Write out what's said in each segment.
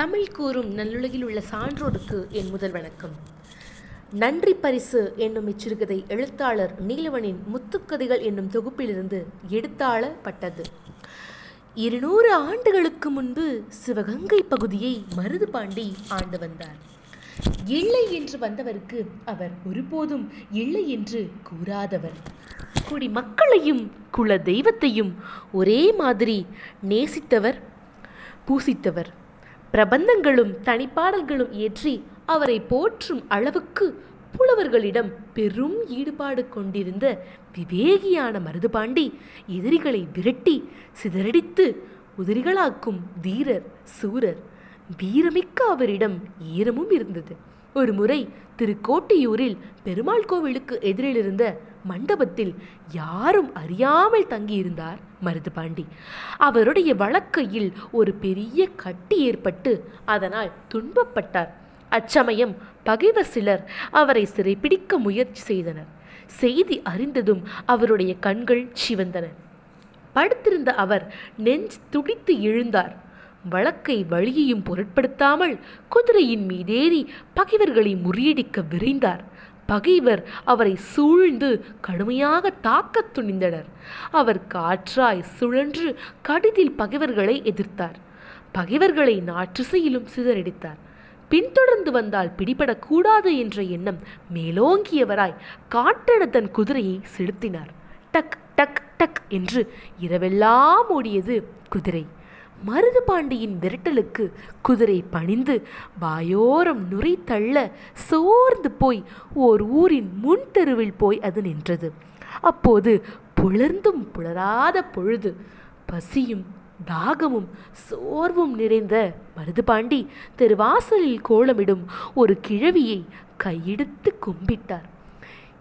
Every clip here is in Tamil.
தமிழ் கூறும் நல்லுலகில் உள்ள சான்றோருக்கு என் முதல் வணக்கம். நன்றி பரிசு என்னும் இச்சிறுகதை எழுத்தாளர் நீலவனின் முத்துக்கதைகள் என்னும் தொகுப்பிலிருந்து எடுத்தாளப்பட்டது. இருநூறு ஆண்டுகளுக்கு முன்பு சிவகங்கை பகுதியை மருதுபாண்டி ஆண்டு வந்தார். இல்லை என்று வந்தவருக்கு அவர் ஒருபோதும் இல்லை என்று கூறாதவர். குடி மக்களையும் குல தெய்வத்தையும் ஒரே மாதிரி நேசித்தவர் பூசித்தவர். பிரபந்தங்களும் தனிப்பாடல்களும் ஏற்றி அவரை போற்றும் அளவுக்கு புலவர்களிடம் பெரும் ஈடுபாடு கொண்டிருந்த விவேகியான மருதுபாண்டி எதிரிகளை விரட்டி சிதறடித்து உதிரிகளாக்கும் தீரர் சூரர் வீரமிக்க அவரிடம் ஈரமும் இருந்தது. ஒரு முறை திருக்கோட்டியூரில் பெருமாள் கோவிலுக்கு எதிரில் இருந்த மண்டபத்தில் யாரும் அறியாமல் தங்கியிருந்தார் மருதுபாண்டி அவருடைய வழக்கையில் ஒரு பெரிய கட்டி ஏற்பட்டு அதனால் துன்பப்பட்டார். அச்சமயம் பகைவர் சிலர் அவரை சிறைப்பிடிக்க முயற்சி செய்தனர். செய்தி அறிந்ததும் அவருடைய கண்கள் சிவந்தன. படுத்திருந்த அவர் நெஞ்சு துடித்து எழுந்தார். வழக்கை வழியையும் பொருட்படுத்தாமல் குதிரையின் மீதேறி பகைவர்களை முறியடிக்க விரைந்தார். பகைவர் அவரை சூழ்ந்து கடுமையாக தாக்கத் துணிந்தனர். அவர் காற்றாய் சுழன்று கடிதில் பகைவர்களை எதிர்த்தார். பகைவர்களை நாற்றிசையிலும் சிதறடித்தார். பின்தொடர்ந்து வந்தால் பிடிபடக்கூடாது என்ற எண்ணம் மேலோங்கியவராய் காட்டென தன் குதிரையை செலுத்தினார். டக் டக் டக் என்று இரவெல்லாம் ஓடியது குதிரை. மருதுபாண்டியின் விரட்டலுக்கு குதிரை பணிந்து வாயோரம் நுரை தள்ள சோர்ந்து போய் ஓர் ஊரின் முன் தெருவில் போய் அது நின்றது. அப்போது புலர்ந்தும் புலராத பொழுது பசியும் தாகமும் சோர்வும் நிறைந்த மருதுபாண்டி தெருவாசலில் கோலமிடும் ஒரு கிழவியை கையெடுத்து கும்பிட்டார்.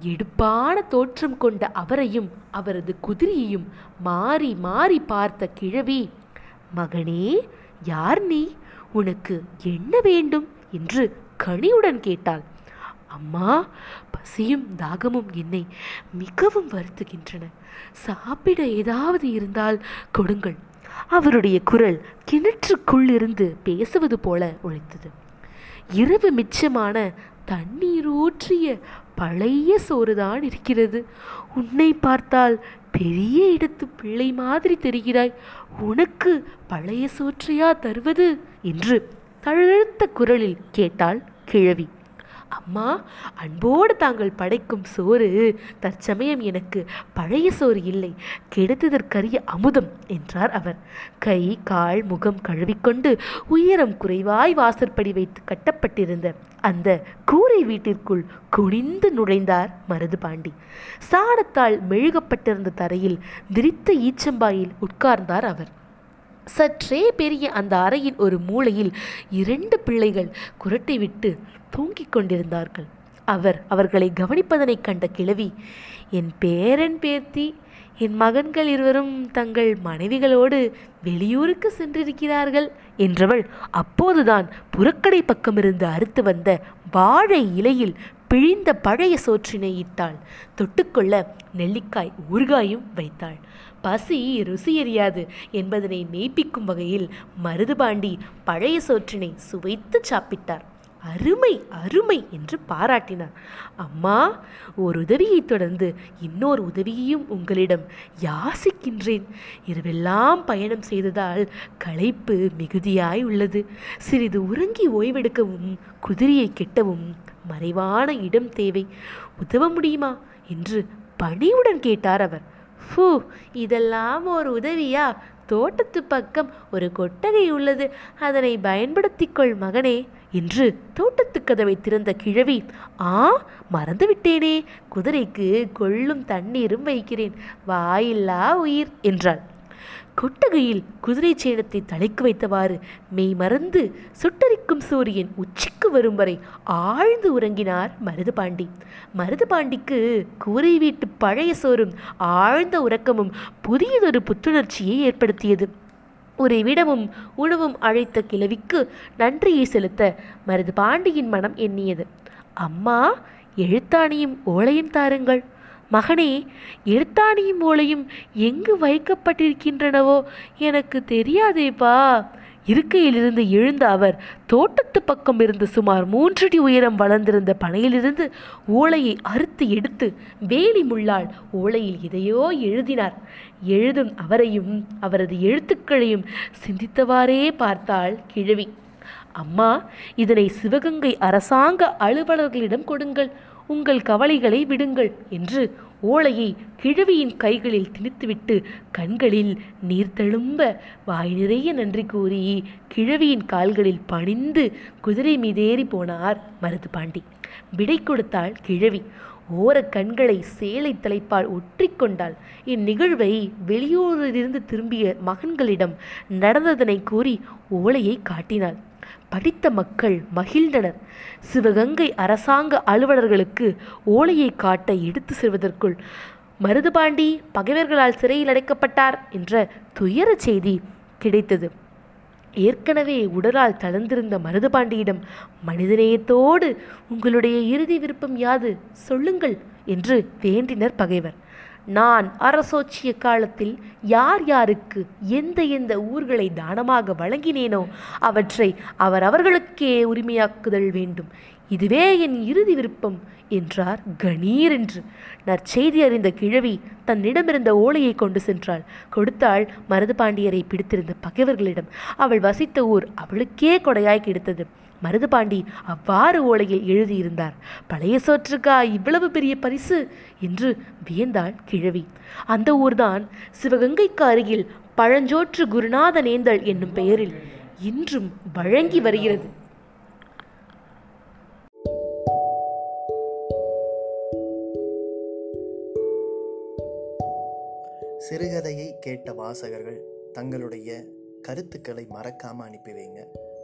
எடுப்பான தோற்றம் கொண்ட அவரையும் அவரது குதிரையையும் மாறி மாறி பார்த்த கிழவி மகனே யார் நீ? உனக்கு என்ன வேண்டும்? என்று கனியுடன் கேட்டாள். அம்மா பசியும் தாகமும் என்னை மிகவும் வருத்துகின்றன. சாப்பிட ஏதாவது இருந்தால் கொடுங்கள். அவருடைய குரல் கிணற்றுக்குள் இருந்து பேசுவது போல ஒழித்தது இரவு மிச்சமான தண்ணீர் ஊற்றிய பழைய சோறுதான் இருக்கிறது. உன்னை பார்த்தால் பெரிய இடத்து பிள்ளை மாதிரி தெரிகிறாய். உனக்கு பழைய சோற்றையா தருவது? என்று தழுத்த குரலில் கேட்டாள் கிழவி. அம்மா அன்போடு தாங்கள் படைக்கும் சோறு தற்சமயம் எனக்கு பழைய சோறு இல்லை கெடுத்ததற்கரிய அமுதம் என்றார் அவர். கை கால் முகம் கழுவிக்கொண்டு உயரம் குறைவாய் வாசற்படி வைத்து கட்டப்பட்டிருந்த அந்த கூரை வீட்டிற்குள் குனிந்து நுழைந்தார் மருதுபாண்டி சாணத்தால் மெழுகப்பட்டிருந்த தரையில் திரித்த ஈச்சம்பாயில் உட்கார்ந்தார் அவர். சற்றே பெரிய அந்த அறையின் ஒரு மூலையில் இரண்டு பிள்ளைகள் குரட்டை விட்டு தூங்கிக் கொண்டிருந்தார்கள் அவர் அவர்களை கவனிப்பதனைக் கண்ட கிழவி என் பேரன் பேர்த்தி என் மகன்கள் இருவரும் தங்கள் மனைவிகளோடு வெளியூருக்கு சென்றிருக்கிறார்கள் என்றவள் அப்போதுதான் புறக்கடை பக்கமிருந்து அறுத்து வந்த வாழை இலையில் பிழிந்த பழைய சோற்றினை இட்டாள். தொட்டுக்கொள்ள நெல்லிக்காய் ஊறுகாயும் வைத்தாள். பசி ருசி எறியாது என்பதனை மெய்ப்பிக்கும் வகையில் மருதுபாண்டி பழைய சோற்றினை சுவைத்து சாப்பிட்டார். அருமை அருமை என்று பாராட்டினார். அம்மா ஒரு உதவியை தொடர்ந்து இன்னொரு உதவியையும் உங்களிடம் யாசிக்கின்றேன். இரவெல்லாம் பயணம் செய்ததால் களைப்பு மிகுதியாய் உள்ளது. சிறிது உறங்கி ஓய்வெடுக்கவும் குதிரையை கெட்டவும் மறைவான இடம் தேவை. உதவ முடியுமா? என்று பணிவுடன் கேட்டார் அவர். ஃபூ இதெல்லாம் ஒரு உதவியா? தோட்டத்து பக்கம் ஒரு கொட்டகை உள்ளது. அதனை பயன்படுத்திக்கொள் மகனே. என்று தோட்டத்து கதவை திறந்த கிழவி ஆ மறந்துவிட்டேனே. குதிரைக்கு கொள்ளும் தண்ணீரும் வைக்கிறேன். வாயில்லா உயிர் என்றாள். கொட்டகையில் குதிரை சேணத்தை தலைக்கு வைத்தவாறு மெய் மறந்து சுட்டரிக்கும் சூரியன் உச்சிக்கு வரும் வரை ஆழ்ந்து உறங்கினார் மருதுபாண்டி மருதுபாண்டிக்கு கூரை வீட்டு பழைய சோறும் ஆழ்ந்த உறக்கமும் புதியதொரு புத்துணர்ச்சியை ஏற்படுத்தியது. ஒரு விடமும் உணவும் அழைத்த கிழவிக்கு நன்றியை செலுத்த மருது பாண்டியின் மனம் எண்ணியது. அம்மா எழுத்தாணியும் ஓலையும் தாருங்கள். மகனே எழுத்தாணியும் ஓலையும் எங்கு வைக்கப்பட்டிருக்கின்றனவோ எனக்கு தெரியாதேப்பா. இருக்கையிலிருந்து எழுந்த அவர் தோட்டத்து பக்கம் இருந்து சுமார் மூன்றடி உயரம் வளர்ந்திருந்த பனையிலிருந்து ஓலையை அறுத்து எடுத்து வேலி முள்ளால் ஓலையில் எதையோ எழுதினார். எழுதும் அவரையும் அவரது எழுத்துக்களையும் சிந்தித்தவாறே பார்த்தாள் கிழவி. அம்மா இதனை சிவகங்கை அரசாங்க அலுவலர்களிடம் கொடுங்கள். உங்கள் கவலைகளை விடுங்கள் என்று ஓலையை கிழவியின் கைகளில் திணித்துவிட்டு கண்களில் நீர் தழும்ப வாய் நிறைய நன்றி கூறி கிழவியின் கால்களில் பணிந்து குதிரை மீதேறி போனார் மருது பாண்டி. விடை கொடுத்தாள் கிழவி. ஓர கண்களை சேலை தலைப்பால் ஒற்றிக்கொண்டாள் இந்நிகழ்வை வெளியூரிலிருந்து திரும்பிய மகன்களிடம் நடந்ததனை கூறி ஓலையை காட்டினாள். படித்த மக்கள் மகிழ்ந்தனர். சிவகங்கை அரசாங்க அலுவலர்களுக்கு ஓலையை காட்ட எடுத்து செல்வதற்குள் மருதுபாண்டி பகைவர்களால் சிறையில் அடைக்கப்பட்டார் என்ற துயர செய்தி கிடைத்தது. ஏற்கனவே உடலால் தளர்ந்திருந்த மருதுபாண்டியிடம் மனிதநேயத்தோடு உங்களுடைய இறுதி விருப்பம் யாது? சொல்லுங்கள் என்று வேண்டினர் பகைவர். நான் அரசோச்சிய காலத்தில் யார் யாருக்கு எந்த எந்த ஊர்களை தானமாக வழங்கினேனோ அவற்றை அவர் அவர்களுக்கே உரிமையாக்குதல் வேண்டும். இதுவே என் இறுதி விருப்பம் என்றார் கணீர் என்று. நற்செய்தி அறிந்த கிழவி தன்னிடமிருந்த ஓலையை கொண்டு சென்றாள். கொடுத்தாள் மருதுபாண்டியரை பிடித்திருந்த பகைவர்களிடம். அவள் வசித்த ஊர் அவளுக்கே கொடையாய் கிடைத்தது. மருதுபாண்டி அவ்வாறு ஓலையில் எழுதியிருந்தார். பழைய சோற்றுக்கா இவ்வளவு பெரிய பரிசு? என்று வியந்தாள் கிழவி. அந்த ஊர்தான் சிவகங்கைக்கு அருகில் பழஞ்சோற்று குருநாத நேந்தல் என்னும் பெயரில் இன்றும் வழங்கி வருகிறது. சிறுகதையை கேட்ட வாசகர்கள் தங்களுடைய கருத்துக்களை மறக்காமல் அனுப்பி வைங்க.